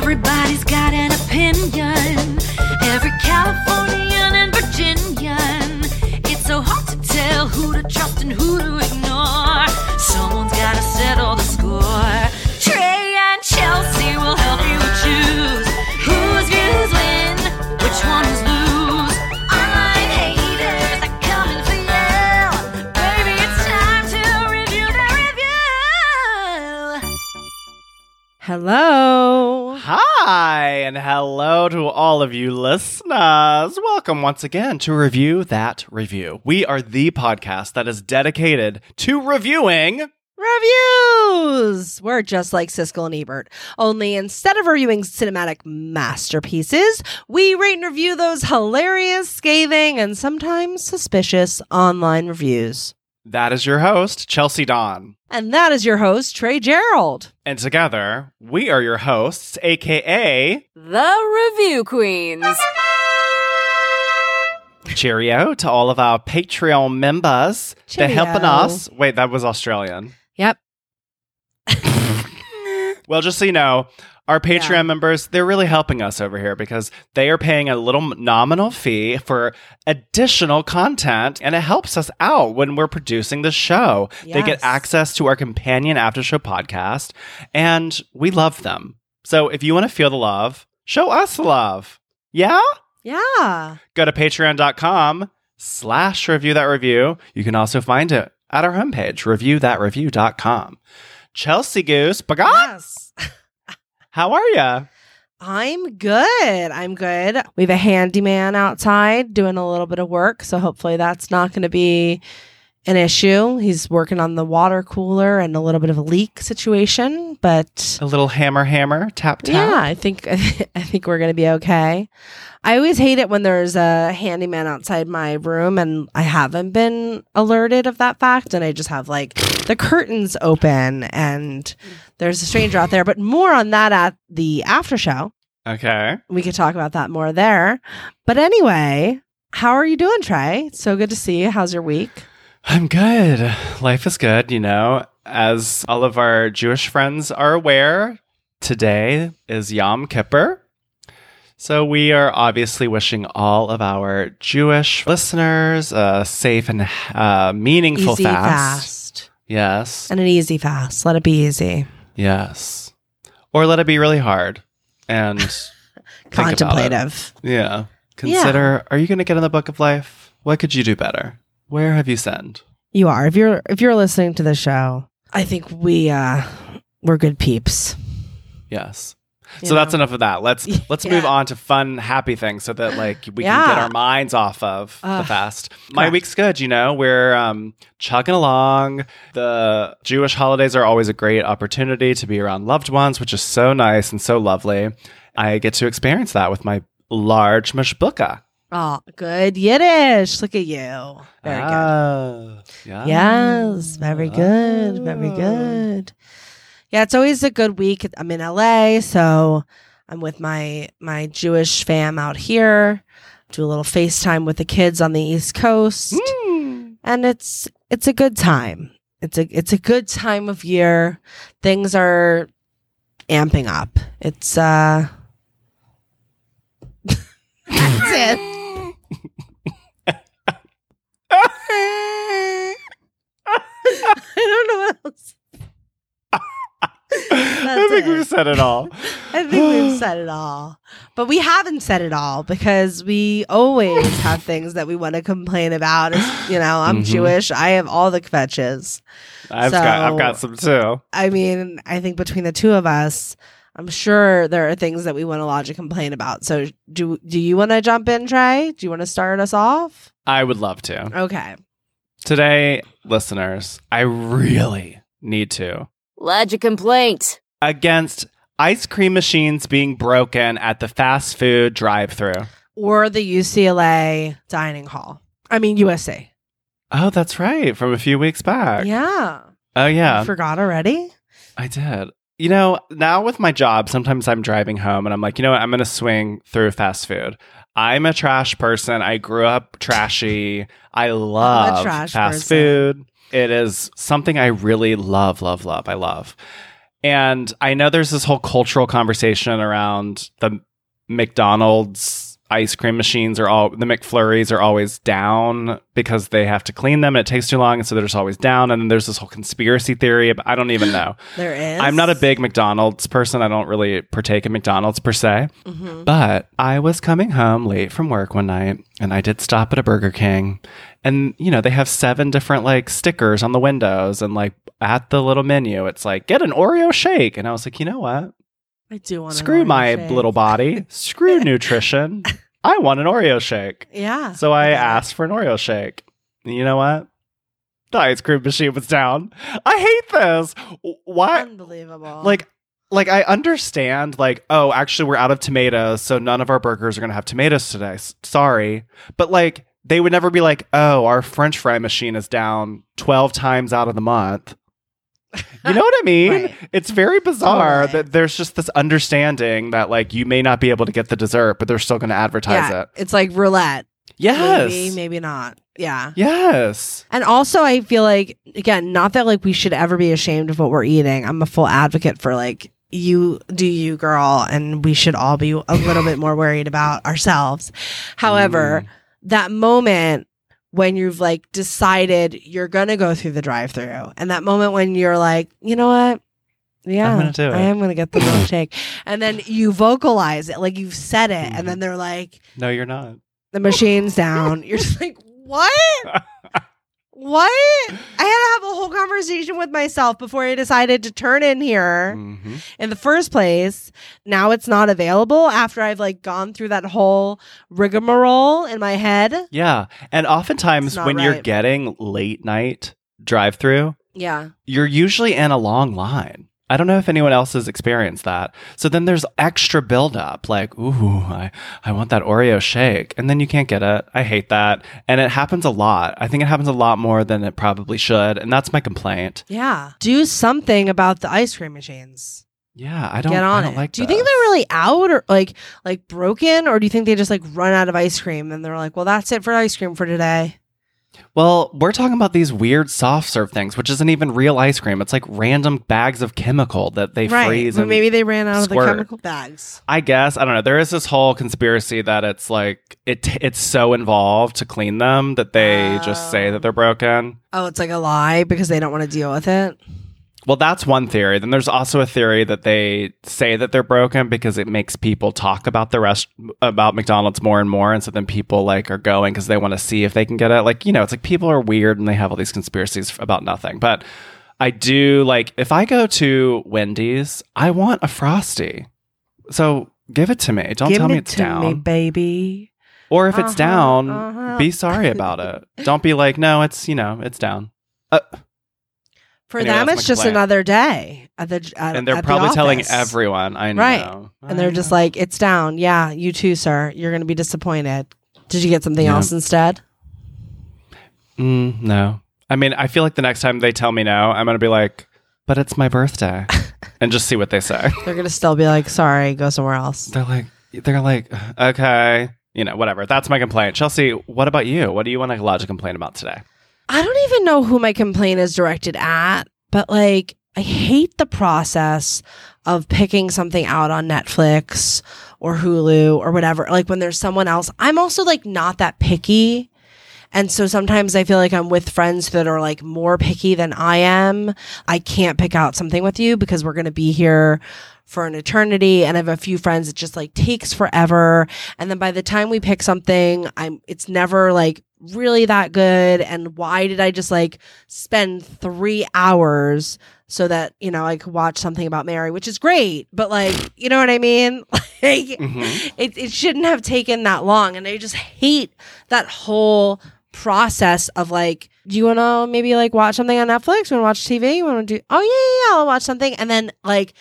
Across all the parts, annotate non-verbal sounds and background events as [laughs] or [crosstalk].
Everybody's got an opinion. Every Californian and Virginian. It's so hard to tell who to trust and who to ignore. Someone's gotta settle the score. Trey and Chelsea will help you choose whose views win, which ones lose. Online haters are coming for you. Baby, it's time to review the review. Hello. Hi, and hello to all of you listeners. Welcome once again to Review That Review. We are the podcast that is dedicated to reviewing. Reviews! We're just like Siskel and Ebert. Only instead of reviewing cinematic masterpieces, we rate and review those hilarious, scathing, and sometimes suspicious online reviews. That is your host, Chelsea Dawn. And that is your host, Trey Gerald. And together, we are your hosts, aka The Review Queens. Cheerio to all of our Patreon members. Cheerio. They're helping us. Wait, that was Australian. Yep. [laughs] Well, just so you know, our Patreon Yeah. members, they're really helping us over here because they are paying a little nominal fee for additional content and it helps us out when we're producing the show. They get access to our companion after show podcast and we love them. So if you want to feel the love, show us love. Yeah? Yeah. Go to patreon.com slash review that review. You can also find it at our homepage, reviewthatreview.com. Chelsea Goose, Bagat, Yes. [laughs] how are ya? I'm good. I'm good. We have a handyman outside doing a little bit of work, so hopefully that's not going to be an issue. He's working on the water cooler and a little bit of a leak situation, but A little hammer, hammer, tap, tap. yeah, I think [laughs] I think we're going to be okay. I always hate it when there's a handyman outside my room and I haven't been alerted of that fact and I just have like the curtains open and there's a stranger out there, but more on that at the after show Okay. we could talk about that more there. But anyway, how are you doing, Trey? It's so good to see you. How's your week? I'm good. Life is good, you know. As all of our Jewish friends are aware, today is Yom Kippur. So we are obviously wishing all of our Jewish listeners a safe and uh, meaningful easy fast. fast. Yes. And an easy fast. Let it be easy. Yes. Or let it be really hard and [laughs] think about it. Contemplative. Yeah. Consider are you going to get in the book of life? What could you do better? Where have you sinned? You are. If you're if you're listening to the show, I think we uh we're good peeps. Yes. You So that's enough of that. Let's [laughs] let's move on to fun, happy things so that like we Yeah. can get our minds off of the Ugh. fast. My Correct. week's good, you know. We're um, chugging along. The Jewish holidays are always a great opportunity to be around loved ones, which is so nice and so lovely. I get to experience that with my large mishpocha. Oh, good Yiddish. Look at you. Very good. Ah, yeah. Yes, very good. Very Ah. good. Yeah, it's always a good week. I'm in LA, so I'm with my my Jewish fam out here. Do a little FaceTime with the kids on the East Coast. Mm. And it's it's a good time. It's a it's a good time of year. Things are amping up. It's uh [laughs] That's it. I don't know what else. [laughs] I think it. we've said it all. [laughs] I think we've said it all. But we haven't said it all because we always [laughs] have things that we want to complain about. It's, you know, I'm Mhm. Jewish. I have all the kvetches. I've got I've got some too. I mean, I think between the two of us, I'm sure there are things that we want to lodge a complaint about. So do do you want to jump in, Trey? Do you want to start us off? I would love to. Okay. Today, listeners, I really need to Lodge a complaint. against ice cream machines being broken at the fast food drive-through. Or the UCLA dining hall. I mean USA. Oh, that's right, from a few weeks back. Yeah. Oh yeah, You forgot already? I did. You know, now with my job, sometimes I'm driving home and I'm like, you know what? I'm going to swing through fast food. I'm a trash person. I grew up trashy. I love trash fast person. food. It is something I really love, love, love. I love. And I know there's this whole cultural conversation around the McDonald's ice cream machines are all the McFlurries are always down because they have to clean them and it takes too long and so they're just always down and then there's this whole conspiracy theory but I don't even know. [gasps] There is. I'm not a big McDonald's person. I don't really partake in McDonald's per se. Mhm. But I was coming home late from work one night and I did stop at a Burger King. And, you know, they have seven different like stickers on the windows and like at the little menu, it's like, get an Oreo shake. And I was like, you know what? I do want. an Screw my shake. little body. [laughs] Screw nutrition. I want an Oreo shake. Yeah. So I asked for an Oreo shake. And you know what? The ice cream machine was down. I hate this. Why? Unbelievable. like like I understand like oh actually we're out of tomatoes so none of our burgers are going to have tomatoes today. S- sorry. But like they would never be like oh our french fry machine is down 12 times out of the month. You know what I mean? Right. It's very bizarre Totally. that there's just this understanding that like you may not be able to get the dessert but they're still going to advertise yeah, it. it's like roulette. Yes. Maybe, maybe not. Yeah. Yes. And also, I feel like, again, not that like we should ever be ashamed of what we're eating. I'm a full advocate for like, you do you, girl, and we should all be a little bit more worried about ourselves. However, mm. that moment when you've like decided you're gonna go through the drive through, and that moment when you're like, you know what? Yeah, I'm gonna do it. I am gonna get the milkshake, and then you vocalize it, like you've said it, and mm-hmm. then they're like, No, you're not. the machine's down. You're just like, what? [laughs] what? I had to have a whole conversation with myself before I decided to turn in here Mhm. in the first place. Now it's not available after I've like gone through that whole rigmarole in my head. Yeah. And oftentimes when you're getting late night drive through, Yeah. you're usually in a long line. I don't know if anyone else has experienced that. So then there's extra buildup, like, ooh, I, I want that Oreo shake. And then you can't get it. I hate that. And it happens a lot. I think it happens a lot more than it probably should. And that's my complaint. Yeah. Do something about the ice cream machines. Yeah, I don't, Get on don't it. like do you think they're really out or like like broken or do you think they just like run out of ice cream and they're like, well, that's it for ice cream for today? Well, we're talking about these weird soft serve things, which isn't even real ice cream. It's like random bags of chemical that they right. freeze But and maybe they ran out of the chemical bags. I guess I don't know. There is this whole conspiracy that it's like it it's so involved to clean them that they just say Oh. that they're broken. Oh, it's like a lie because they don't want to deal with it. Well, that's one theory. Then there's also a theory that they say that they're broken because it makes people talk about the rest about McDonald's more and more, and so then people like are going because they want to see if they can get it. Like you know, it's like people are weird and they have all these conspiracies about nothing. But I do like if I go to Wendy's, I want a frosty. So give it to me. Don't Give tell me it's to down. me, baby. Or if it's Uh-huh, down, uh-huh. be sorry about it. [laughs] Don't be like, no, it's you know, it's down. Uh, For Anyway, them, it's just another day at the at, and they're at the probably telling everyone. I know, Right. I and they're just like, "It's down." Yeah, you too, sir. You're going to be disappointed. Did you get something Yeah. else instead? mm, no. I mean, I feel like the next time they tell me no, I'm gonna be like, but it's my birthday, [laughs] and just see what they say. They're going to still be like, "Sorry, go somewhere else." They're like, they're like, okay, you know, whatever. That's my complaint. Chelsea, what about you? What do you want to lodge a complaint about today? I don't even know who my complaint is directed at, but like I hate the process of picking something out on Netflix or Hulu or whatever. Like when there's someone else, I'm also like not that picky. And so sometimes I feel like I'm with friends that are like more picky than I am. I can't pick out something with you because we're going to be here for an eternity and I have a few friends it just like takes forever. And then by the time we pick something I'm it's never like really that good. And why did I just like spend 3 hours so that you know I could watch something about Mary which is great but like you know what I mean? [laughs] Like Mhm. it, it shouldn't have taken that long. And i just hate that whole process of like do you want to maybe like watch something on netflix? You want to watch tv you want to do oh yeah, yeah yeah i'll watch something. And then like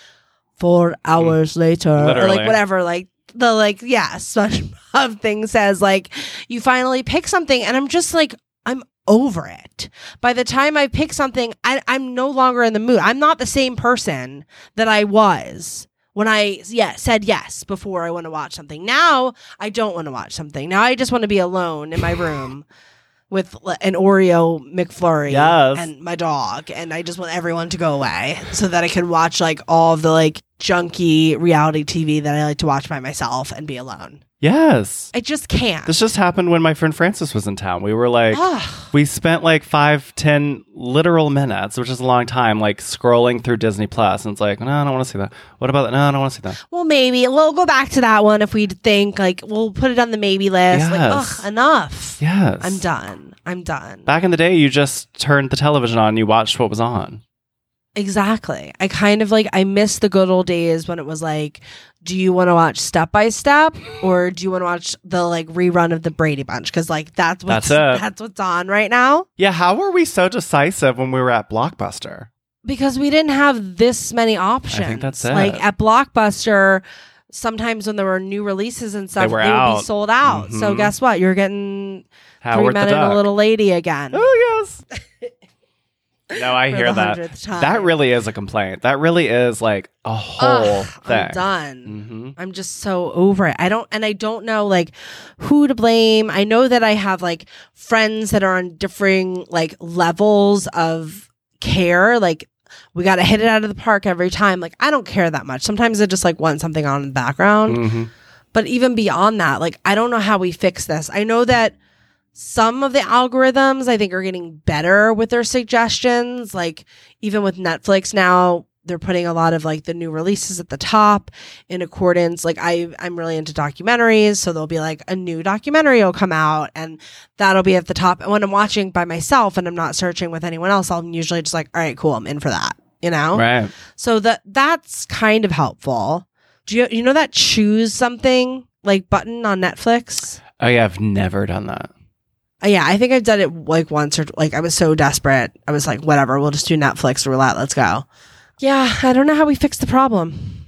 four mm. hours later or like whatever like the like yeah [laughs] SpongeBob thing says like you finally pick something and i'm just like i'm over it by the time i pick something I, i'm no longer in the mood i'm not the same person that i was when I yeah said yes before I want to watch something. Now I don't want to watch something. Now I just want to be alone in my room [laughs] with an Oreo McFlurry Yes. and my dog, and I just want everyone to go away so that I can watch like all of the like junky reality TV that I like to watch by myself and be alone. Yes. I just can't. This just happened when my friend Francis was in town. We were like, Ugh. we spent like five, ten literal minutes, which is a long time, like scrolling through Disney Plus, and it's like, no, I don't want to see that. What about that? No, I don't want to see that. Well, maybe we'll go back to that one if we think like we'll put it on the maybe list. Like, ugh, enough. Yes, I'm done. I'm done. Back in the day, you just turned the television on, and you watched what was on. Exactly. I kind of like I miss the good old days when it was like, do you want to watch Step by Step or do you want to watch the like rerun of the Brady Bunch? Because like that's what's That's that's what's on right now. Yeah, how were we so decisive when we were at Blockbuster? Because we didn't have this many options. I think that's it. Like at Blockbuster, sometimes when there were new releases and stuff, They were would be sold out. So Mhm. guess what? You're getting Howard three men and a little lady again. Oh yes. [laughs] no, I hear that. time. That really is a complaint. That really is like a whole Ugh, thing. I'm done. hmm I'm just so over it. I don't, and I don't know like who to blame. I know that I have like friends that are on differing like levels of care. Like we got to hit it out of the park every time. Like I don't care that much. Sometimes I just like want something on in the background. hmm But even beyond that, like I don't know how we fix this. I know that some of the algorithms I think are getting better with their suggestions. Like even with Netflix now, they're putting a lot of like the new releases at the top in accordance. Like I I'm really into documentaries, so there'll be like a new documentary will come out and that'll be at the top. And when I'm watching by myself and I'm not searching with anyone else, I'm usually just like, all right, cool, I'm in for that. You know? Right. So that that's kind of helpful. Do you you know that choose something like button on Netflix? Oh yeah, I've never done that. Uh, yeah, I think I've done it like once or like I was so desperate. I was like, whatever, we'll just do Netflix roulette. Let's go. Yeah, I don't know how we fix the problem.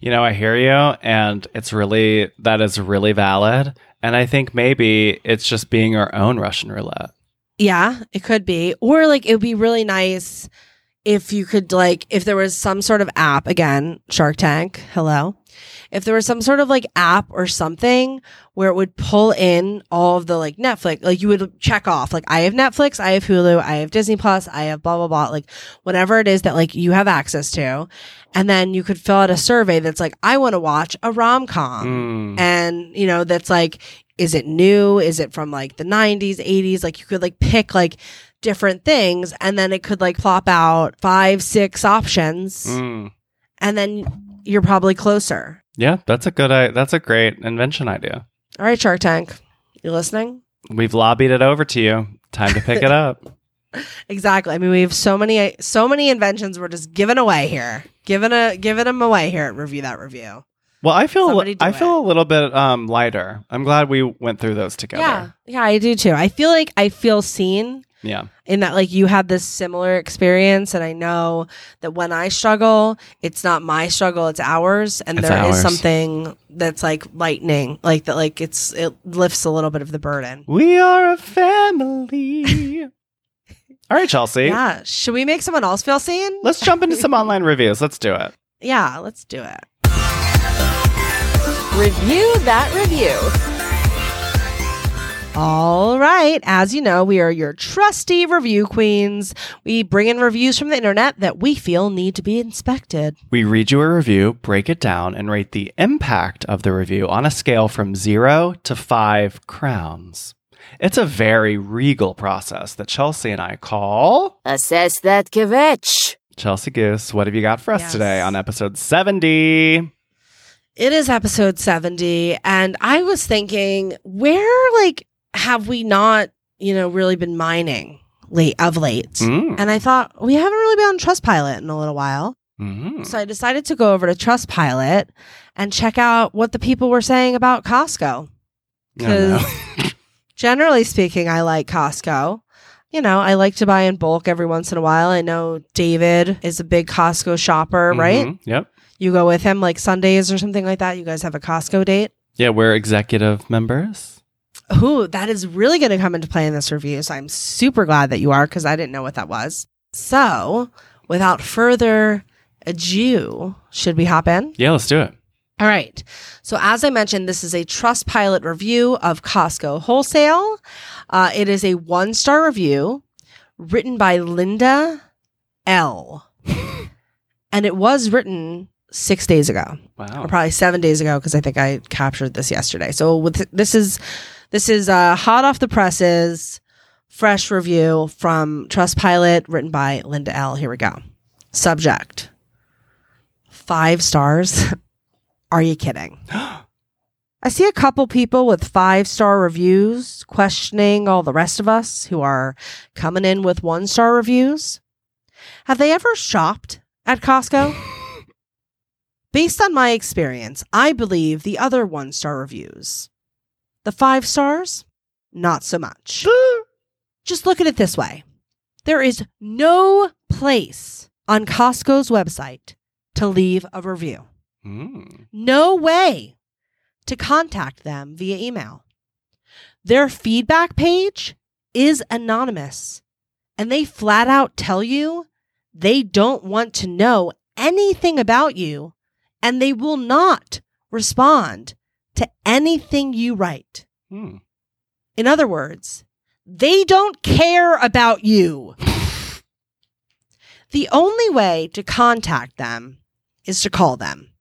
You know, I hear you, and it's really that is really valid. And I think maybe it's just being our own Russian roulette. Yeah, it could be. Or like it would be really nice if you could like if there was some sort of app again, Shark Tank, hello. If there was some sort of like app or something where it would pull in all of the like Netflix, like you would check off like I have Netflix, I have Hulu, I have Disney Plus, I have blah blah blah, like whatever it is that like you have access to. And then you could fill out a survey that's like I want to watch a rom-com Mm. and you know that's like is it new is it from like the 90s 80s like you could like pick like different things and then it could like plop out five six options Mm. and then you're probably closer Yeah, that's a good. i- That's a great invention idea. all right shark tank you listening We've lobbied it over to you. Time to pick it up. [laughs] exactly i mean we have so many so many inventions we're just giving away here giving a giving them away here at review that review Well, I feel Somebody do I it. feel a little bit um, lighter. I'm glad we went through those together. yeah yeah i do too i feel like i feel seen Yeah. in that like you had this similar experience and i know that when i struggle it's not my struggle it's ours and It's there is ours. something that's like lightning like that like it's it lifts a little bit of the burden We are a family. [laughs] All right, Chelsea. yeah should we make someone else feel seen Let's jump into some [laughs] online reviews. Let's do it. yeah let's do it Review that review. All right as you know we are your trusty review queens we bring in reviews from the internet that we feel need to be inspected We read you a review, break it down, and rate the impact of the review on a scale from zero to five crowns. It's a very regal process that Chelsea and I call Assess that kvetch. Chelsea Goose. What have you got for us Yes. today on episode 70? It is episode 70 and I was thinking where like have we not, you know, really been mining late of late? Mm. And I thought we haven't really been on Trustpilot in a little while. Mhm. So I decided to go over to Trustpilot and check out what the people were saying about Costco. Because. [laughs] Generally speaking, I like Costco. You know, I like to buy in bulk every once in a while. I know David is a big Costco shopper, right? Mhm. Yep. You go with him like Sundays or something like that. You guys have a Costco date. Yeah, we're executive members. Ooh, that is really going to come into play in this review. So I'm super glad that you are because I didn't know what that was. So without further ado, should we hop in? Yeah, let's do it. All right. So, as I mentioned, this is a Trustpilot review of Costco Wholesale. Uh, it is a one star review written by Linda L. [laughs] and it was written six days ago, Wow. or probably seven days ago, because I think I captured this yesterday. So, with this is this is uh, hot off the presses, fresh review from Trustpilot, written by Linda L. Here we go. Subject: Five stars. [laughs] Are you kidding? [gasps] I see a couple people with five star reviews questioning all the rest of us who are coming in with one star reviews. Have they ever shopped at Costco? [laughs] Based on my experience, I believe the other one star reviews. The five stars, not so much. [gasps] Just look at it this way there is no place on Costco's website to leave a review. Mm. No way to contact them via email. Their feedback page is anonymous, and they flat out tell you they don't want to know anything about you, and they will not respond to anything you write. Mm. In other words, they don't care about you. [laughs] the only way to contact them is to call them.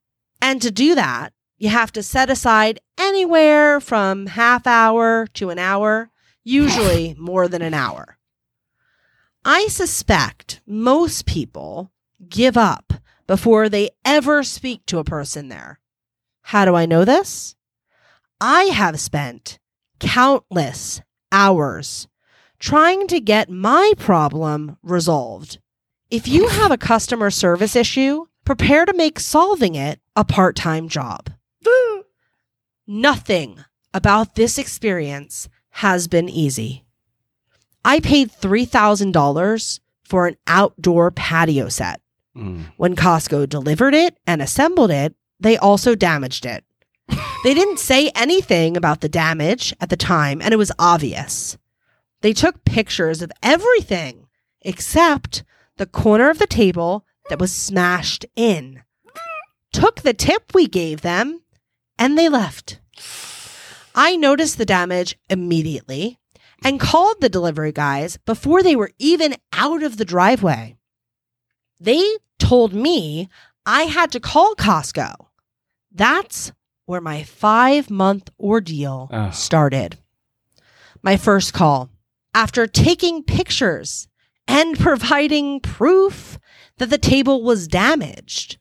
And to do that, you have to set aside anywhere from half hour to an hour, usually [laughs] more than an hour. I suspect most people give up before they ever speak to a person there. How do I know this? I have spent countless hours trying to get my problem resolved. If you [laughs] have a customer service issue, prepare to make solving it a part time job. Nothing about this experience has been easy. I paid $3,000 for an outdoor patio set. Mm. When Costco delivered it and assembled it, they also damaged it. They didn't say anything about the damage at the time, and it was obvious. They took pictures of everything except the corner of the table that was smashed in, took the tip we gave them, and they left. I noticed the damage immediately and called the delivery guys before they were even out of the driveway. They told me I had to call Costco. That's where my five month ordeal Ugh. started. My first call, after taking pictures and [laughs] providing proof that the table was damaged,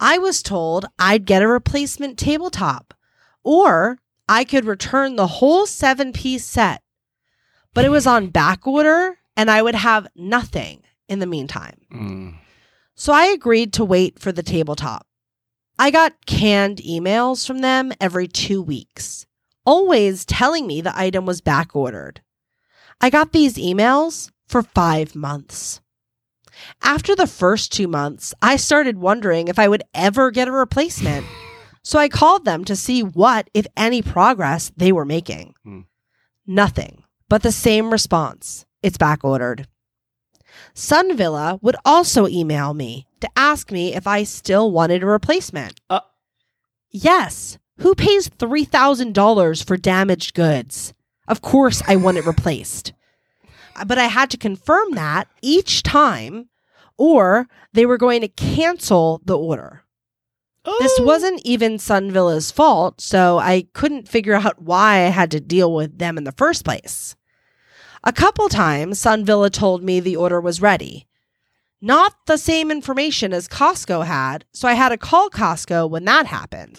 I was told I'd get a replacement tabletop or I could return the whole seven piece set. But it was on back order and I would have nothing in the meantime. Mm. So I agreed to wait for the tabletop. I got canned emails from them every two weeks, always telling me the item was back ordered. I got these emails for five months. After the first two months, I started wondering if I would ever get a replacement. So I called them to see what, if any, progress they were making. Hmm. Nothing, but the same response it's back ordered. Sunvilla would also email me to ask me if I still wanted a replacement. Uh. Yes. Who pays $3,000 for damaged goods? Of course, I want it [laughs] replaced. But I had to confirm that each time, or they were going to cancel the order. This wasn't even Sunvilla's fault, so I couldn't figure out why I had to deal with them in the first place. A couple times, Sunvilla told me the order was ready. Not the same information as Costco had, so I had to call Costco when that happened.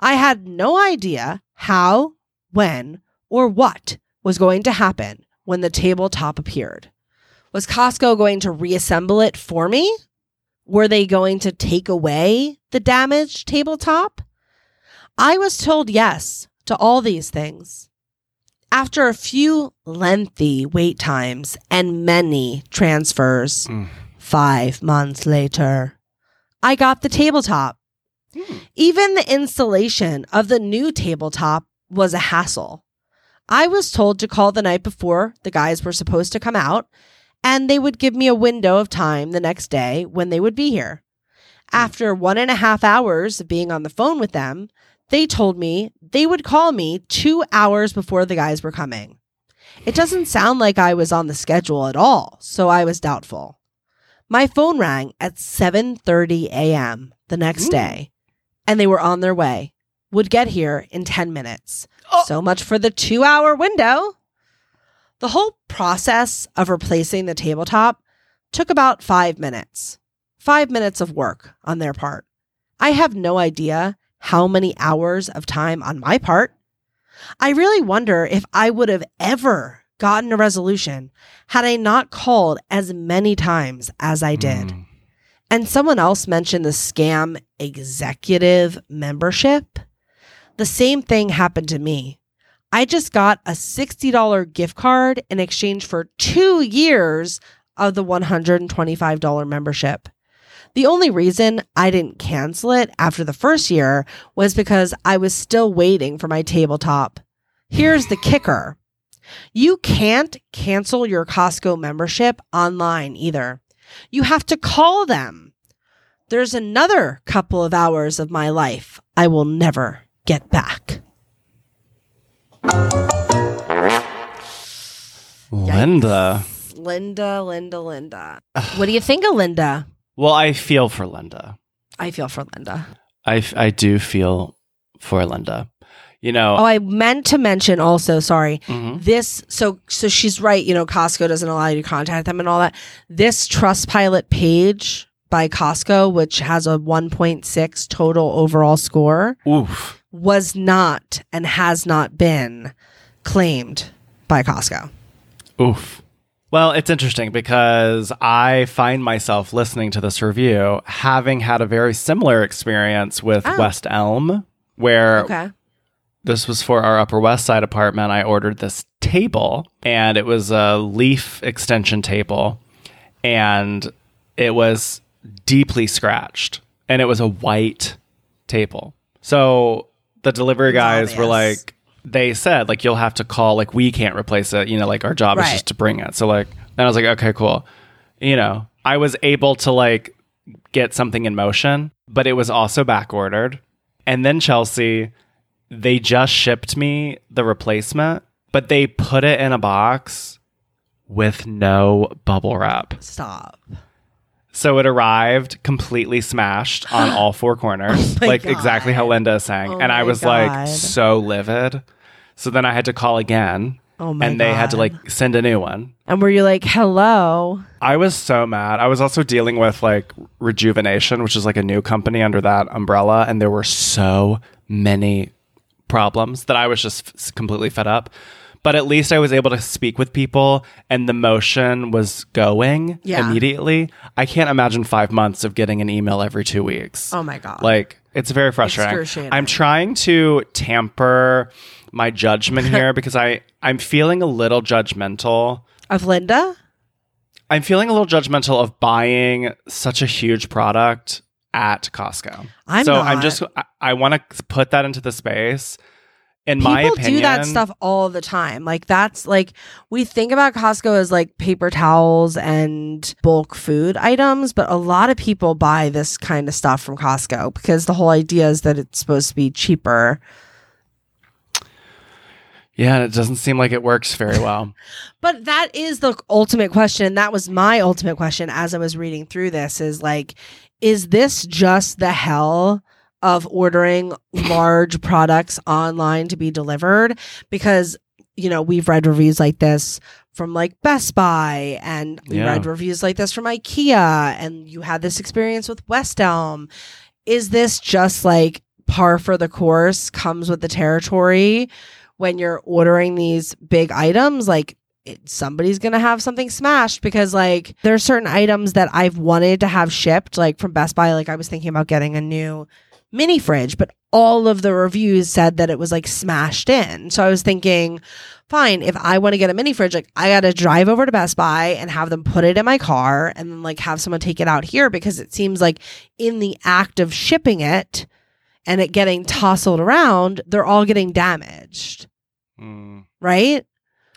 I had no idea how, when, or what was going to happen when the tabletop appeared. Was Costco going to reassemble it for me? Were they going to take away the damaged tabletop? I was told yes to all these things. After a few lengthy wait times and many transfers, Mm. five months later, I got the tabletop. Hmm. Even the installation of the new tabletop was a hassle. I was told to call the night before the guys were supposed to come out, and they would give me a window of time the next day when they would be here. After one and a half hours of being on the phone with them, they told me they would call me two hours before the guys were coming. It doesn't sound like I was on the schedule at all, so I was doubtful. My phone rang at 7:30 a.m. the next day, and they were on their way. Would get here in 10 minutes. Oh. So much for the 2-hour window. The whole process of replacing the tabletop took about 5 minutes. 5 minutes of work on their part. I have no idea how many hours of time on my part. I really wonder if I would have ever gotten a resolution had I not called as many times as I did. Mm. And someone else mentioned the scam executive membership. The same thing happened to me. I just got a $60 gift card in exchange for two years of the $125 membership. The only reason I didn't cancel it after the first year was because I was still waiting for my tabletop. Here's the kicker you can't cancel your Costco membership online either. You have to call them. There's another couple of hours of my life I will never get back. Linda. Linda, Linda, Linda. What do you think of Linda? Well, I feel for Linda. I feel for Linda. I, I do feel for Linda. You know, Oh, I meant to mention also, sorry. mhm. This so so she's right, you know, Costco doesn't allow you to contact them and all that. This Trustpilot page by Costco, which has a 1.6 total overall score, oof. was not and has not been claimed by Costco. Oof. Well, it's interesting because I find myself listening to this review having had a very similar experience with Oh. West Elm, where Okay. this was for our Upper West Side apartment. I ordered this table, and it was a leaf extension table, and it was deeply scratched, and it was a white table. So the delivery guys were like, they said like you'll have to call like we can't replace it you know like our job is just to bring it so like then i was like okay cool you know i was able to like get something in motion but it was also back ordered and then chelsea they just shipped me the replacement but they put it in a box with no bubble wrap Stop. so it arrived completely smashed on [gasps] all four corners, Oh like exactly how Linda is saying. Oh and I was God. like so livid. So then I had to call again Oh my and they had to like send a new one. And were you like, hello? I was so mad. I was also dealing with like Rejuvenation, which is like a new company under that umbrella. And there were so many problems that I was just f- completely fed up. But at least I was able to speak with people and the motion was going Yeah. immediately. I can't imagine five months of getting an email every two weeks. Oh my God. Like it's very frustrating. I'm trying to tamper my judgment [laughs] here because I I'm feeling a little judgmental. of Linda? I'm feeling a little judgmental of buying such a huge product at Costco. I'm so not. I'm just I, I want to put that into the space. In my People opinion, do that stuff all the time. Like that's like we think about Costco as like paper towels and bulk food items, but a lot of people buy this kind of stuff from Costco because the whole idea is that it's supposed to be cheaper. Yeah, and it doesn't seem like it works very well. [laughs] But that is the ultimate question. That was my ultimate question as I was reading through this is like, is this just the hell of ordering large [laughs] products online to be delivered? Because, you know, we've read reviews like this from like Best Buy and we Yeah. read reviews like this from IKEA and you had this experience with West Elm. Is this just like par for the course comes with the territory when you're ordering these big items? Like it, somebody's gonna have something smashed because like there's certain items that I've wanted to have shipped like from Best Buy. Like I was thinking about getting a new mini fridge, but all of the reviews said that it was like smashed in. So I was thinking, fine, if I want to get a mini fridge, like I gotta drive over to Best Buy and have them put it in my car and then like have someone take it out here because it seems like in the act of shipping it and it getting tousled around, they're all getting damaged Mm. right?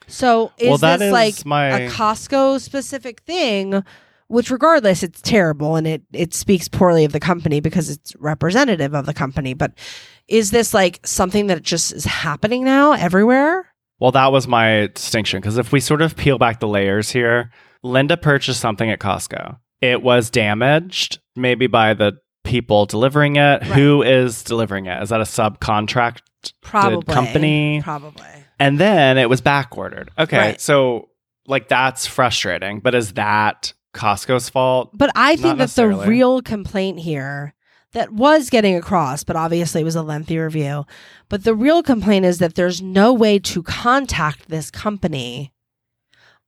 So is Well, that this is like my- a Costco specific thing which regardless it's terrible and it it speaks poorly of the company because it's representative of the company but is this like something that just is happening now everywhere Well, that was my distinction because if we sort of peel back the layers here, Linda purchased something at Costco. It was damaged, maybe by the people delivering it. Who is delivering it? Is that a subcontract probably company? probably And then it was back ordered. Okay, Right. so like that's frustrating, but is that Costco's fault? But I think that the real complaint here that was getting across, but obviously it was a lengthy review. But the real complaint is that there's no way to contact this company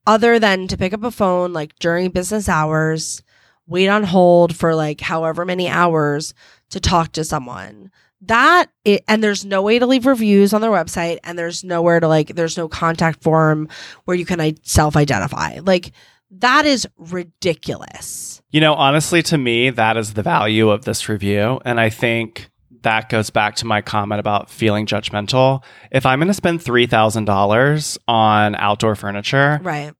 other than to pick up a phone like during business hours, wait on hold for like however many hours to talk to someone. That it, and there's no way to leave reviews on their website, and there's nowhere to like, there's no contact form where you can self identify. Like, that is ridiculous. You know, honestly, to me, that is the value of this review. And I think that goes back to my comment about feeling judgmental. If I'm going to spend $3,000 on outdoor furniture, Right.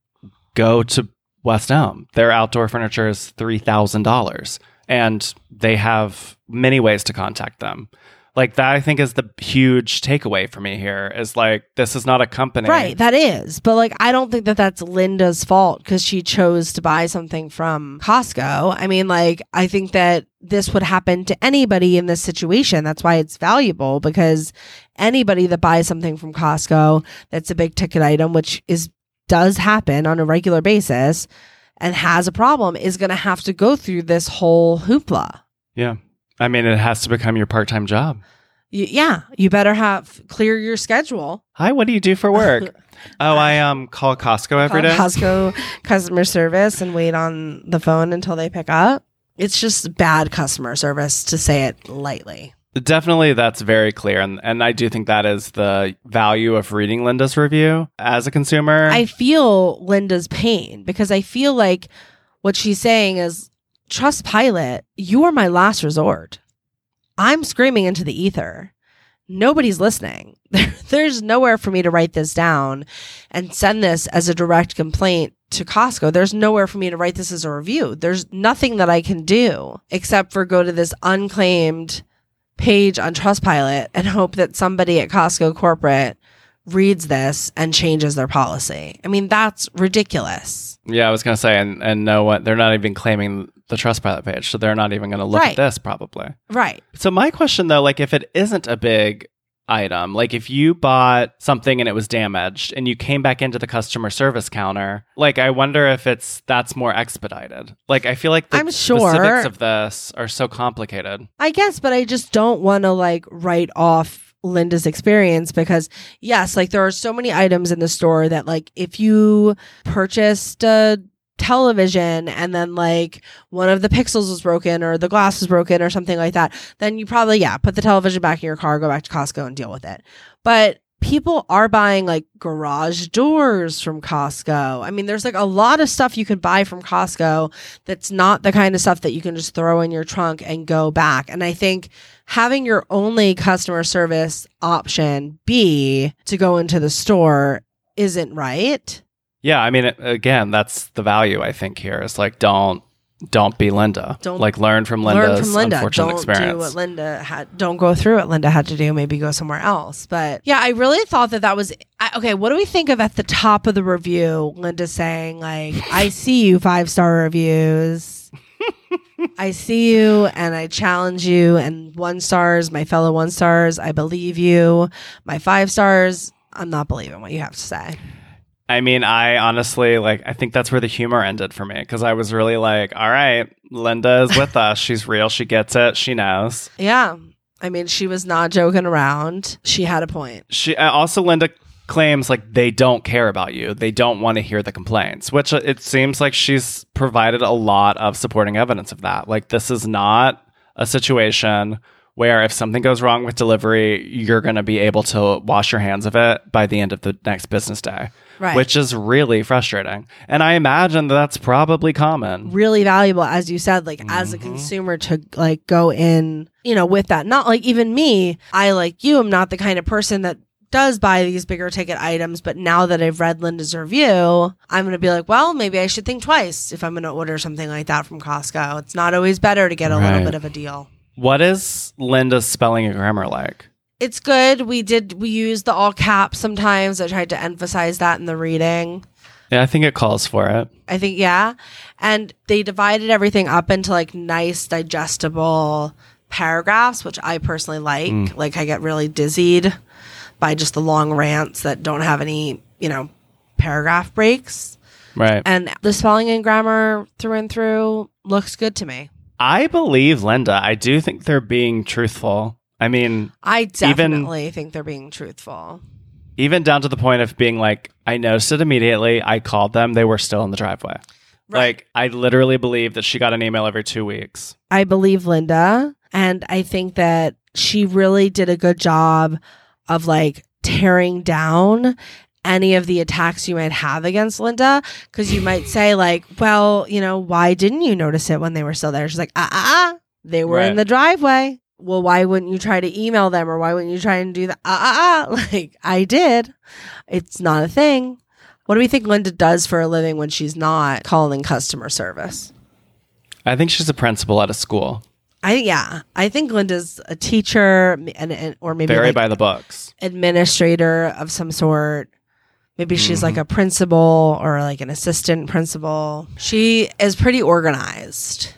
go to West Elm. Their outdoor furniture is $3,000 and they have many ways to contact them. Like that, I think is the huge takeaway for me here is like, this is not a company. Right, that is. But like I don't think that that's Linda's fault cuz she chose to buy something from Costco. I mean like I think that this would happen to anybody in this situation. That's why it's valuable because anybody that buys something from Costco that's a big ticket item which is does happen on a regular basis and has a problem is going to have to go through this whole hoopla. Yeah. I mean, it has to become your part time job. Y- yeah, you better have clear your schedule. Hi, what do you do for work? [laughs] oh, I um call Costco every call day. Costco [laughs] customer service and wait on the phone until they pick up. It's just bad customer service to say it lightly. Definitely, that's very clear, and and I do think that is the value of reading Linda's review as a consumer. I feel Linda's pain because I feel like what she's saying is Trustpilot, you are my last resort. I'm screaming into the ether. Nobody's listening. [laughs] There's nowhere for me to write this down and send this as a direct complaint to Costco. There's nowhere for me to write this as a review. There's nothing that I can do except for go to this unclaimed page on Trustpilot and hope that somebody at Costco corporate reads this and changes their policy. I mean, that's ridiculous. yeah, I was gonna say, and and no one, they're not even claiming the Trustpilot page, so they're not even gonna look Right. at this probably. Right. So my question though, like if it isn't a big item, like if you bought something and it was damaged and you came back into the customer service counter, like I wonder if it's that's more expedited. Like I feel like the I'm sure. specifics of this are so complicated. I guess, but I just don't want to like write off Linda's experience because yes, like there are so many items in the store that like if you purchased a television and then like one of the pixels was broken or the glass was broken or something like that, then you probably yeah, put the television back in your car, go back to Costco and deal with it. But people are buying like garage doors from Costco. I mean, there's like a lot of stuff you could buy from Costco that's not the kind of stuff that you can just throw in your trunk and go back. And I think having your only customer service option be to go into the store isn't right. Yeah, I mean, again, that's the value I think here is like don't don't be Linda. Don't like learn from Linda's Learn from Linda. unfortunate Don't experience. do what Linda had. Don't go through what Linda had to do. Maybe go somewhere else. But yeah, I really thought that that was I, okay. What do we think of at the top of the review? Linda saying like, [laughs] "I see you five star reviews." I see you and I challenge you. And one stars, my fellow one stars, I believe you. My five stars, I'm not believing what you have to say. I mean, I honestly like. I think that's where the humor ended for me because I was really like, "All right, Linda is [laughs] with us. She's real. She gets it. She knows." Yeah. I mean, she was not joking around. She had a point. She uh, also Linda claims like they don't care about you. They don't want to hear the complaints, which uh, it seems like she's provided a lot of supporting evidence of that. Like this is not a situation where if something goes wrong with delivery, you're going to be able to wash your hands of it by the end of the next business day. Right. Which is really frustrating. And I imagine that that's probably common. really valuable as you said like as a mm-hmm. consumer to like go in you know with that not like even me i like you am not the kind of person that does buy these bigger ticket items, but now that I've read Linda's review, I'm going to be like, well, maybe I should think twice if I'm going to order something like that from Costco. It's not always better to get a Right. little bit of a deal. What is Linda's spelling and grammar like? It's good. We did we use the all caps sometimes. I tried to emphasize that in the reading. Yeah, I think it calls for it. I think yeah. And they divided everything up into like nice digestible paragraphs, which I personally like. Mm. Like I get really dizzied by just the long rants that don't have any, you know, paragraph breaks. Right. And the spelling and grammar through and through looks good to me. I believe Linda. I do think they're being truthful. I mean, I definitely think they're being truthful. even down to the point of being like, I noticed it immediately. I called them. They were still in the driveway. Like, I literally believe that she got an email every two weeks. I believe Linda, and I think that she really did a good job of like tearing down any of the attacks you might have against Linda because you might say like, well, you know, why didn't you notice it when they were still there? She's like, ah, ah, ah they were in the driveway. Well, why wouldn't you try to email them or why wouldn't you try and do that? Ah, ah, ah. [laughs] Like, I did. It's not a thing. What do we think Linda does for a living when she's not calling customer service? I think she's a principal at a school. I yeah, I think Linda's a teacher and, and or maybe Very like by the books. administrator of some sort. Maybe she's like mm-hmm. a principal or like an assistant principal. She is pretty organized.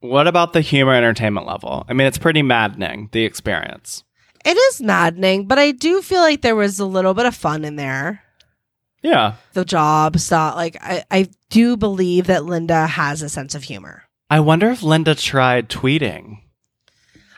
What about the humor entertainment level? I mean, it's pretty maddening, the experience. It is maddening, but I do feel like there was a little bit of fun in there. Yeah. The job stuff, like I, I do believe that Linda has a sense of humor. I wonder if Linda tried tweeting.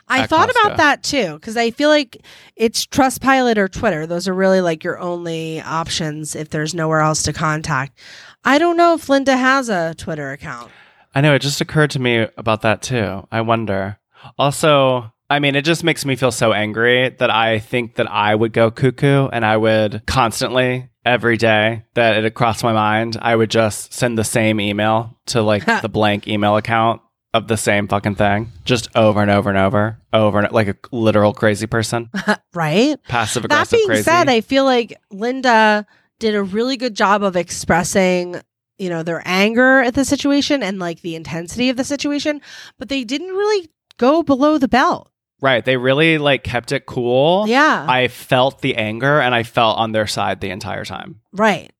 I thought about that too because I feel like it's Trustpilot or Twitter. Those are really like your only options if there's nowhere else to contact. I don't know if Linda has a Twitter account. I know, it just occurred to me about that too. I wonder. Also, I mean, it just makes me feel so angry that I think that I would go cuckoo and I would constantly, every day that it crossed my mind, I would just send the same email to like [laughs] the blank email account of the same fucking thing, just over and over and over, over and like a literal crazy person, [laughs] right? passive aggressive That being crazy. said, I feel like Linda did a really good job of expressing, you know, their anger at the situation and like the intensity of the situation, but they didn't really go below the belt. right. They really like kept it cool. Yeah. I felt the anger and I felt on their side the entire time. right.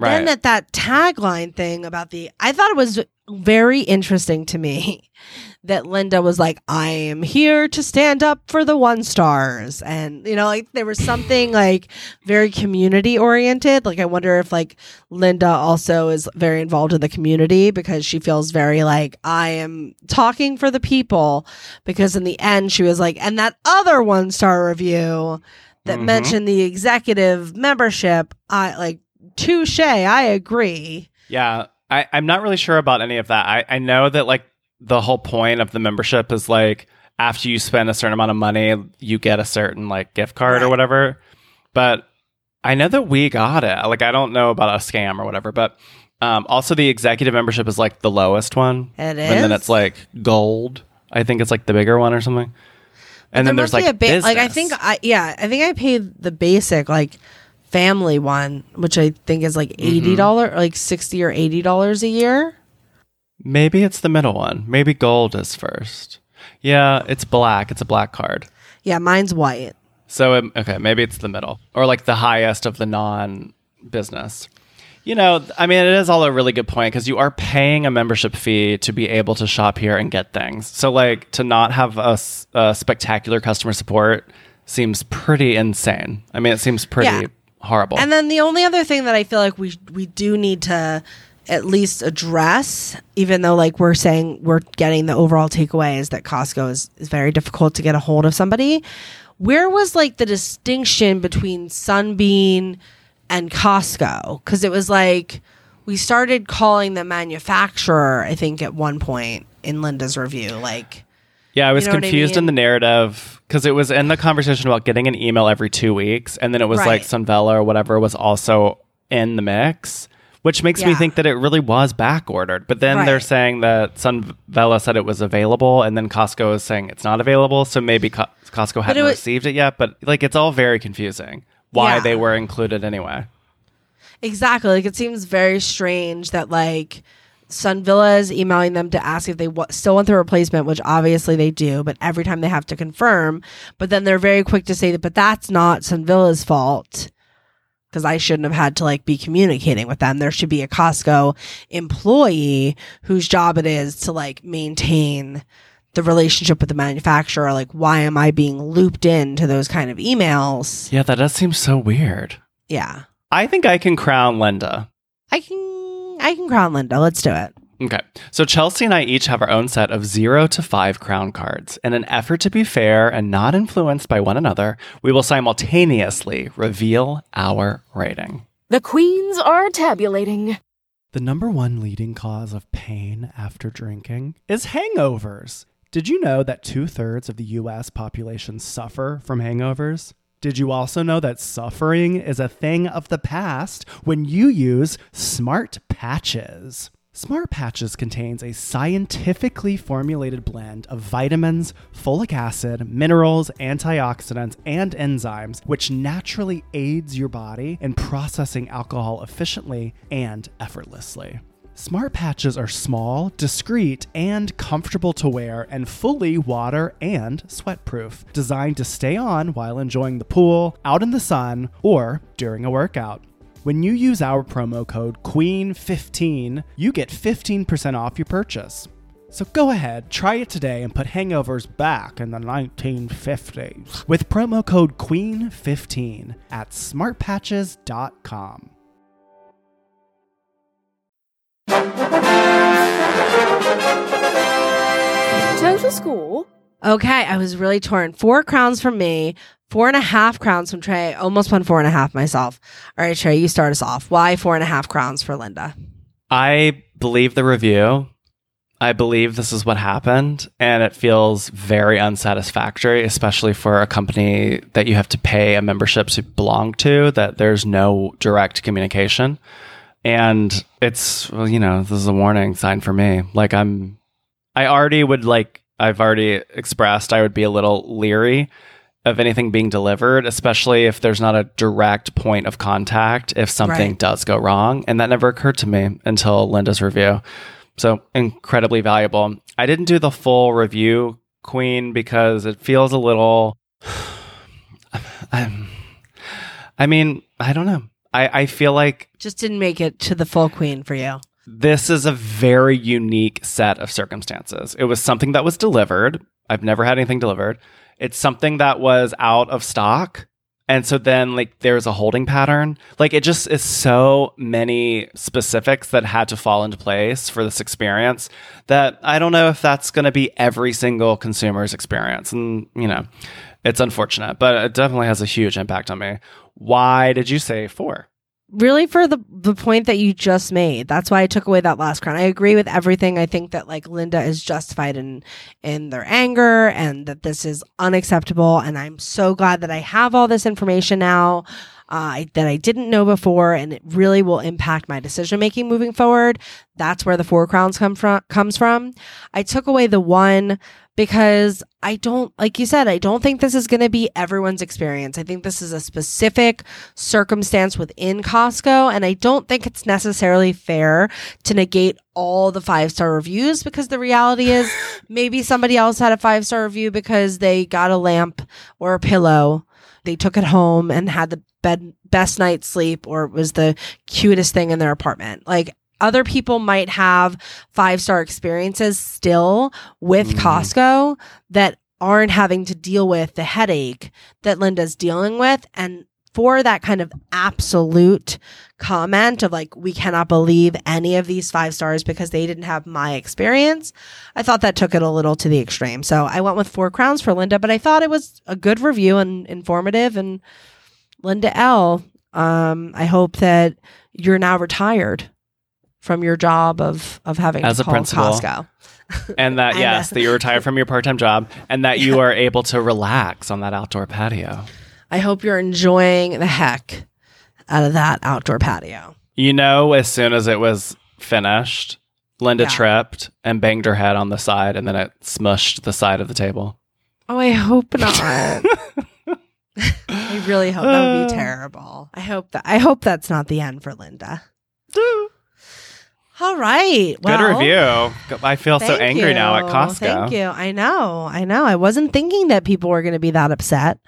Right. Then at that tagline thing about the, I thought it was very interesting to me [laughs] that Linda was like, I am here to stand up for the one stars. And, you know, like there was something [laughs] like very community oriented. Like, I wonder if like Linda also is very involved in the community because she feels very like, I am talking for the people. Because in the end, she was like, and that other one star review that Mhm. mentioned the executive membership, I like, touche, I agree. Yeah, I, I'm not really sure about any of that. I, I know that like the whole point of the membership is like after you spend a certain amount of money, you get a certain like gift card or whatever. But I know that we got it. Like I don't know about a scam or whatever, but um, also the executive membership is like the lowest one. It And then it's like gold. I think it's like the bigger one or something. And then There there's like a ba- like I think I yeah I think I paid the basic like family one which I think is like Mm-hmm. eighty dollar like sixty or eighty dollars a year. maybe it's the middle one. Maybe gold is first. Yeah, it's black. It's a black card. Yeah, mine's white. So um, okay, maybe it's the middle or like the highest of the non-business. You know, I mean, it is all a really good point because you are paying a membership fee to be able to shop here and get things. So like to not have a spectacular customer support seems pretty insane. I mean, it seems pretty Yeah. Horrible. And then the only other thing that I feel like we we do need to at least address, even though like we're saying we're getting the overall takeaway is that Costco is, is very difficult to get a hold of somebody. Where was like the distinction between Sunbeam and Costco? Because it was like we started calling the manufacturer, I think, at one point in Linda's review. Like, Yeah, I was know what I confused in the narrative because it was in the conversation about getting an email every two weeks, and then it was like Right. Sunvilla or whatever was also in the mix, which makes me think that it really was back ordered. But then they're saying that Sunvilla said it was available, and then Costco is saying it's not available, so maybe Co- Costco hadn't it was- received it yet. But like, it's all very confusing. why Yeah. they were included anyway. Exactly. Like it seems very strange that like Sunvilla is emailing them to ask if they w- still want the replacement, which obviously they do, but every time they have to confirm. But then they're very quick to say that, but that's not Sunvilla's fault because I shouldn't have had to like be communicating with them. There should be a Costco employee whose job it is to like maintain the relationship with the manufacturer. Like, why am I being looped into those kind of emails? Yeah, that does seem so weird. Yeah. I think I can crown Linda. I can I can crown Linda. Let's do it. Okay. So Chelsea and I each have our own set of zero to five crown cards. In an effort to be fair and not influenced by one another, we will simultaneously reveal our rating. The queens are tabulating. The number one leading cause of pain after drinking is hangovers. Did you know that two thirds of the US population suffer from hangovers? Did you also know that suffering is a thing of the past when you use smart patches? Smart Patches contains a scientifically formulated blend of vitamins, folic acid, minerals, antioxidants, and enzymes, which naturally aids your body in processing alcohol efficiently and effortlessly. Smart patches are small, discreet, and comfortable to wear, and fully water and sweat proof, designed to stay on while enjoying the pool, out in the sun, or during a workout. When you use our promo code QUEEN15, you get 15% off your purchase. So go ahead, try it today and put hangovers back in the 1950s with promo code QUEEN15 at smartpatches.com. Total score Okay, I was really torn. Four crowns from me, four and a half crowns from Trey. Almost won four and a half myself. All right, Trey, you start us off. Why four and a half crowns for Linda? I believe the review. I believe this is what happened, and it feels very unsatisfactory, especially for a company that you have to pay a membership to belong to, that there's no direct communication. And it's, well, you know, this is a warning sign for me. Like, I'm, I already would like, I've already expressed, I would be a little leery of anything being delivered, especially if there's not a direct point of contact if something Right. does go wrong. And that never occurred to me until Linda's review. So incredibly valuable. I didn't do the full review, Queen, because it feels a little. [sighs] [sighs] I mean, I don't know. I, I feel like Just didn't make it to the full queen for you. this is a very unique set of circumstances. It was something that was delivered. I've never had anything delivered. It's something that was out of stock. And so then, like, there's a holding pattern. Like, it just is so many specifics that had to fall into place for this experience that I don't know if that's going to be every single consumer's experience. And, you know, it's unfortunate, but it definitely has a huge impact on me. Why did you say four? really for the the point that you just made. That's why i took away that last crown. I agree with everything. I think that like linda is justified in in their anger and that this is unacceptable. And i'm so glad that i have all this information now uh, that I didn't know before, and it really will impact my decision making moving forward. That's where the four crowns come from. Comes from. I took away the one because I don't, like you said, I don't think this is going to be everyone's experience. I think this is a specific circumstance within Costco, and I don't think it's necessarily fair to negate all the five star reviews because the reality is [laughs] maybe somebody else had a five star review because they got a lamp or a pillow. They took it home and had the bed best night's sleep or it was the cutest thing in their apartment. Like other people might have five star experiences still with Mhm. Costco that aren't having to deal with the headache that Linda's dealing with. And for that kind of absolute comment of like, we cannot believe any of these five stars because they didn't have my experience, I thought that took it a little to the extreme. So I went with four crowns for Linda, but I thought it was a good review and informative. And Linda L, um, I hope that you're now retired from your job of of having As to a principal. Costco. [laughs] and that [laughs] yes that you're retired from your part-time job and that you are able to relax on that outdoor patio I hope you're enjoying the heck out of that outdoor patio. you know as soon as it was finished linda Yeah. tripped and banged her head on the side and then it smushed the side of the table Oh, I hope not. [laughs] I really hope that would be uh. terrible. I hope that I hope that's not the end for Linda. [laughs] All right. Good review. I feel so thank angry now at. Costco. Thank you. I know. I know. I wasn't thinking that people were going to be that upset.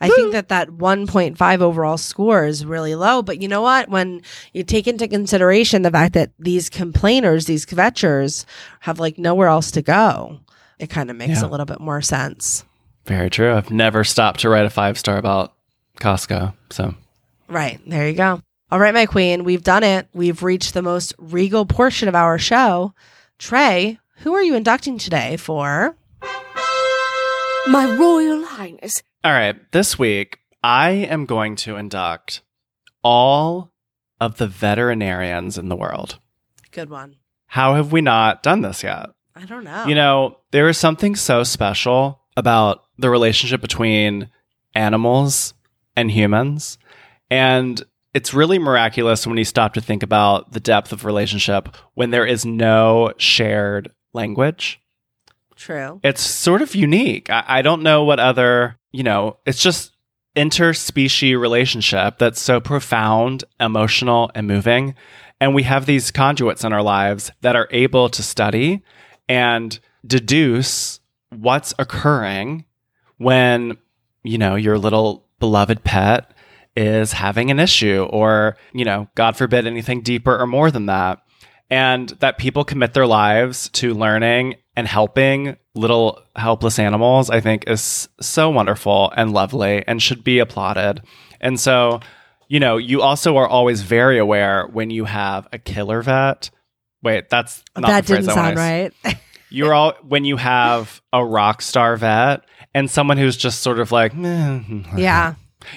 I think that that 1.5 overall score is really low. But you know what? When you take into consideration the fact that these complainers, these kvetchers, have like nowhere else to go, it kind of makes Yeah. a little bit more sense. Very true. I've never stopped to write a five star about Costco. So Right. There you go. All right, my queen. We've done it. We've reached the most regal portion of our show. Trey, who are you inducting today for? My Royal Highness. All right, this week I am going to induct all of the veterinarians in the world. Good one. How have we not done this yet? I don't know. You know, there is something so special about the relationship between animals and humans. And it's really miraculous when you stop to think about the depth of relationship when there is no shared language. True. It's sort of unique. I, I don't know what other, you know, it's just interspecies relationship that's so profound, emotional, and moving. And we have these conduits in our lives that are able to study and deduce what's occurring when, you know, your little beloved pet is having an issue or, you know, God forbid anything deeper or more than that. And that people commit their lives to learning and helping little helpless animals, I think is so wonderful and lovely and should be applauded. And so, you know, you also are always very aware when you have a killer vet. Wait, that's not that didn't sound right. [laughs] you're all when you have a rock star vet and someone who's just sort of like, yeah,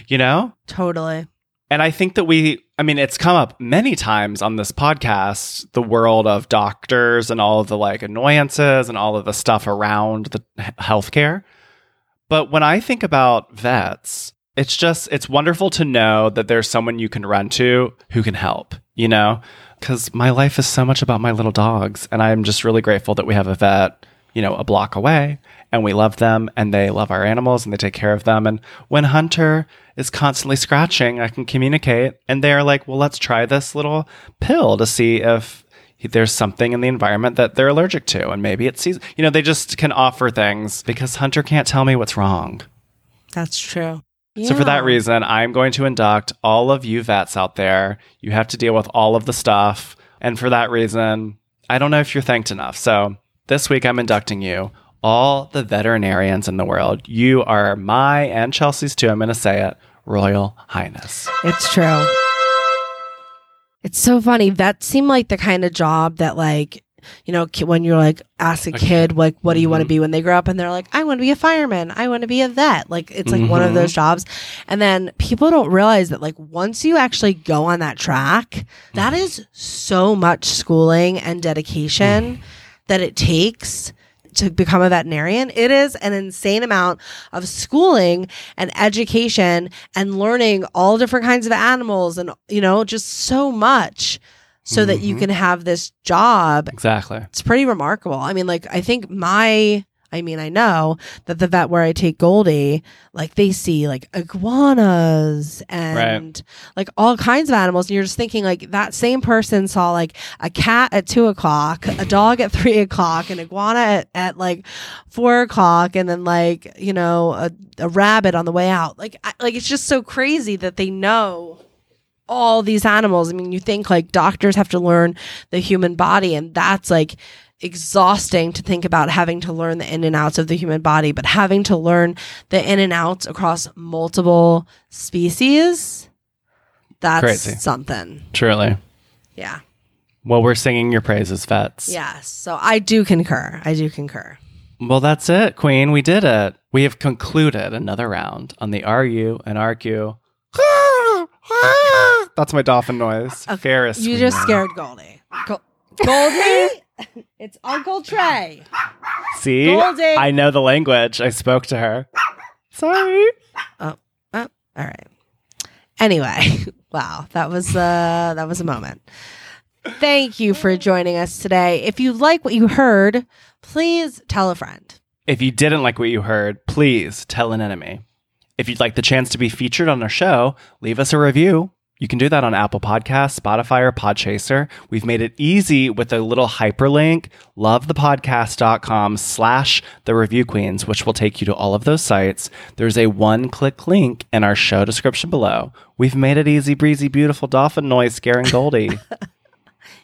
you know. totally. And I think that we, I mean, it's come up many times on this podcast, the world of doctors and all of the like annoyances and all of the stuff around the healthcare. But when I think about vets, it's just, it's wonderful to know that there's someone you can run to who can help, you know? Because my life is so much about my little dogs. And I'm just really grateful that we have a vet, you know, a block away and we love them and they love our animals and they take care of them. And when Hunter is constantly scratching, I can communicate and they're like, well, let's try this little pill to see if there's something in the environment that they're allergic to. And maybe it's, you know, they just can offer things because Hunter can't tell me what's wrong. That's true. So for that reason, I'm going to induct all of you vets out there. You have to deal with all of the stuff. And for that reason, I don't know if you're thanked enough. So this week I'm inducting you, all the veterinarians in the world. You are my and Chelsea's too. I'm going to say it, Royal Highness. It's true. It's so funny. That seemed like the kind of job that, like, you know, when you're like, ask a kid, like, what do you want to Mhm. be when they grow up? And they're like, I want to be a fireman. I want to be a vet. Like, it's like one of Mhm. those jobs. And then people don't realize that, like, once you actually go on that track, that is so much schooling and dedication that it takes to become a veterinarian. It is an insane amount of schooling and education and learning all different kinds of animals and you know just so much so that you Mhm. can have this job. Exactly. it's pretty remarkable. I mean like i think my i mean i know that the vet where i take goldie like they see like iguanas and like all kinds of animals. And you're just thinking like that same person saw like a cat at two o'clock a dog at three o'clock an iguana at, at like four o'clock and then like you know a, a rabbit on the way out. Like I, like it's just so crazy that they know all these animals i mean you think like doctors have to learn the human body and that's like exhausting to think about having to learn the in and outs of the human body but having to learn the in and outs across multiple species that's Crazy. something Truly. yeah Well, we're singing your praises, vets. yes so i do concur i do concur Well, that's it, Queen. We did it. We have concluded another round on the RU and RQ. [laughs] That's my dolphin noise. Okay, Ferris. you just scared goldie Go- goldie [laughs] it's uncle trey See? Goldie. I know the language. I spoke to her. Sorry. Oh, oh, all right anyway [laughs] wow that was uh that was a moment thank you for joining us today if you like what you heard please tell a friend If you didn't like what you heard, please tell an enemy. If you'd like the chance to be featured on our show, leave us a review. You can do that on Apple Podcasts, Spotify, or Podchaser. We've made it easy with a little hyperlink, lovethepodcast.com slash the review queens, which will take you to all of those sites. There's a one-click link in our show description below. We've made it easy breezy, beautiful dolphin noise scaring [laughs] Goldie.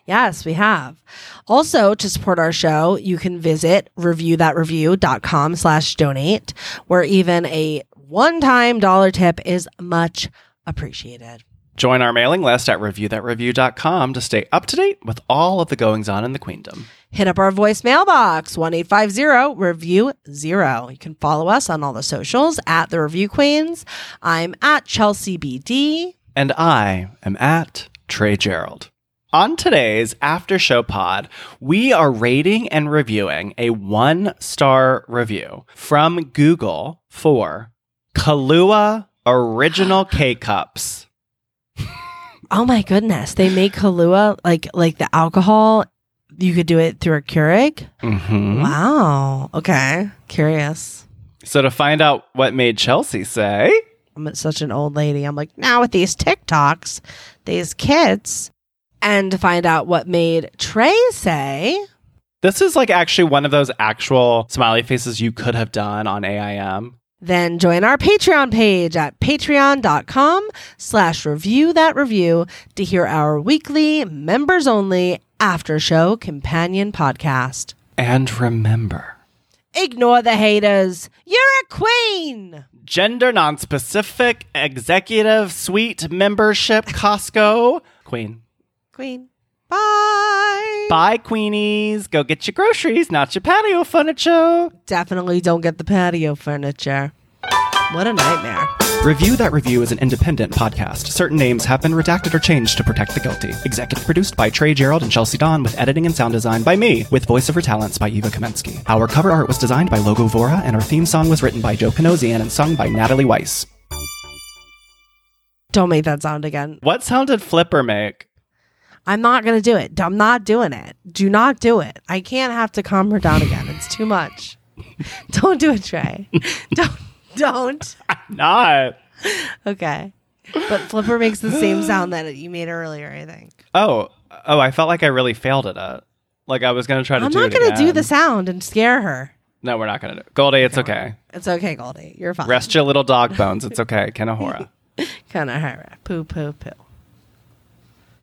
Yes, we have. Also, to support our show, you can visit reviewthatreview.com slash donate, where even a one-time dollar tip is much appreciated. Join our mailing list at reviewthatreview.com to stay up to date with all of the goings on in the queendom. Hit up our voicemail box, 1850 review zero. You can follow us on all the socials at the Review Queens. I'm at Chelsea BD. And I am at Trey Gerald. On today's after show pod, we are rating and reviewing a one star review from Google for Kahlua Original K Cups. Oh my goodness. They make Kahlua like like the alcohol. You could do it through a Keurig. Mm-hmm. Wow. Okay. Curious. So, to find out what made Chelsea say, I'm such an old lady. I'm like, now with these TikToks, these kids, and to find out what made Trey say, this is like actually one of those actual smiley faces you could have done on AIM. Then join our Patreon page at patreon.com slash review that review to hear our weekly members only after show companion podcast. And remember, Ignore the haters. You're a queen. gender non-specific executive suite membership Costco Queen. Queen. Bye. Bye, Queenies. Go get your groceries, not your patio furniture. Definitely don't get the patio furniture. What a nightmare. Review That Review is an independent podcast. Certain names have been redacted or changed to protect the guilty. Executive produced by Trey Gerald and Chelsea Don, with editing and sound design by me, with voiceover talents by Eva Kamensky. Our cover art was designed by Logo Vora, and our theme song was written by Joe Panosian and sung by Natalie Weiss. Don't make that sound again. What sound did Flipper make? I'm not going to do it. I'm not doing it. Do not do it. I can't have to calm her down again. It's too much. [laughs] don't do it, Trey. [laughs] don't. Don't. I'm Not. Okay. But Flipper makes the same sound that you made earlier, I think. Oh, oh, I felt like I really failed at it. Like I was gonna try to I'm do not going to do the sound and scare her. No, we're not gonna do it. Goldie, it's okay. It's okay, Goldie. You're fine. Rest your little dog [laughs] bones. It's okay. Kenahora. Her. Poo, poo, poo.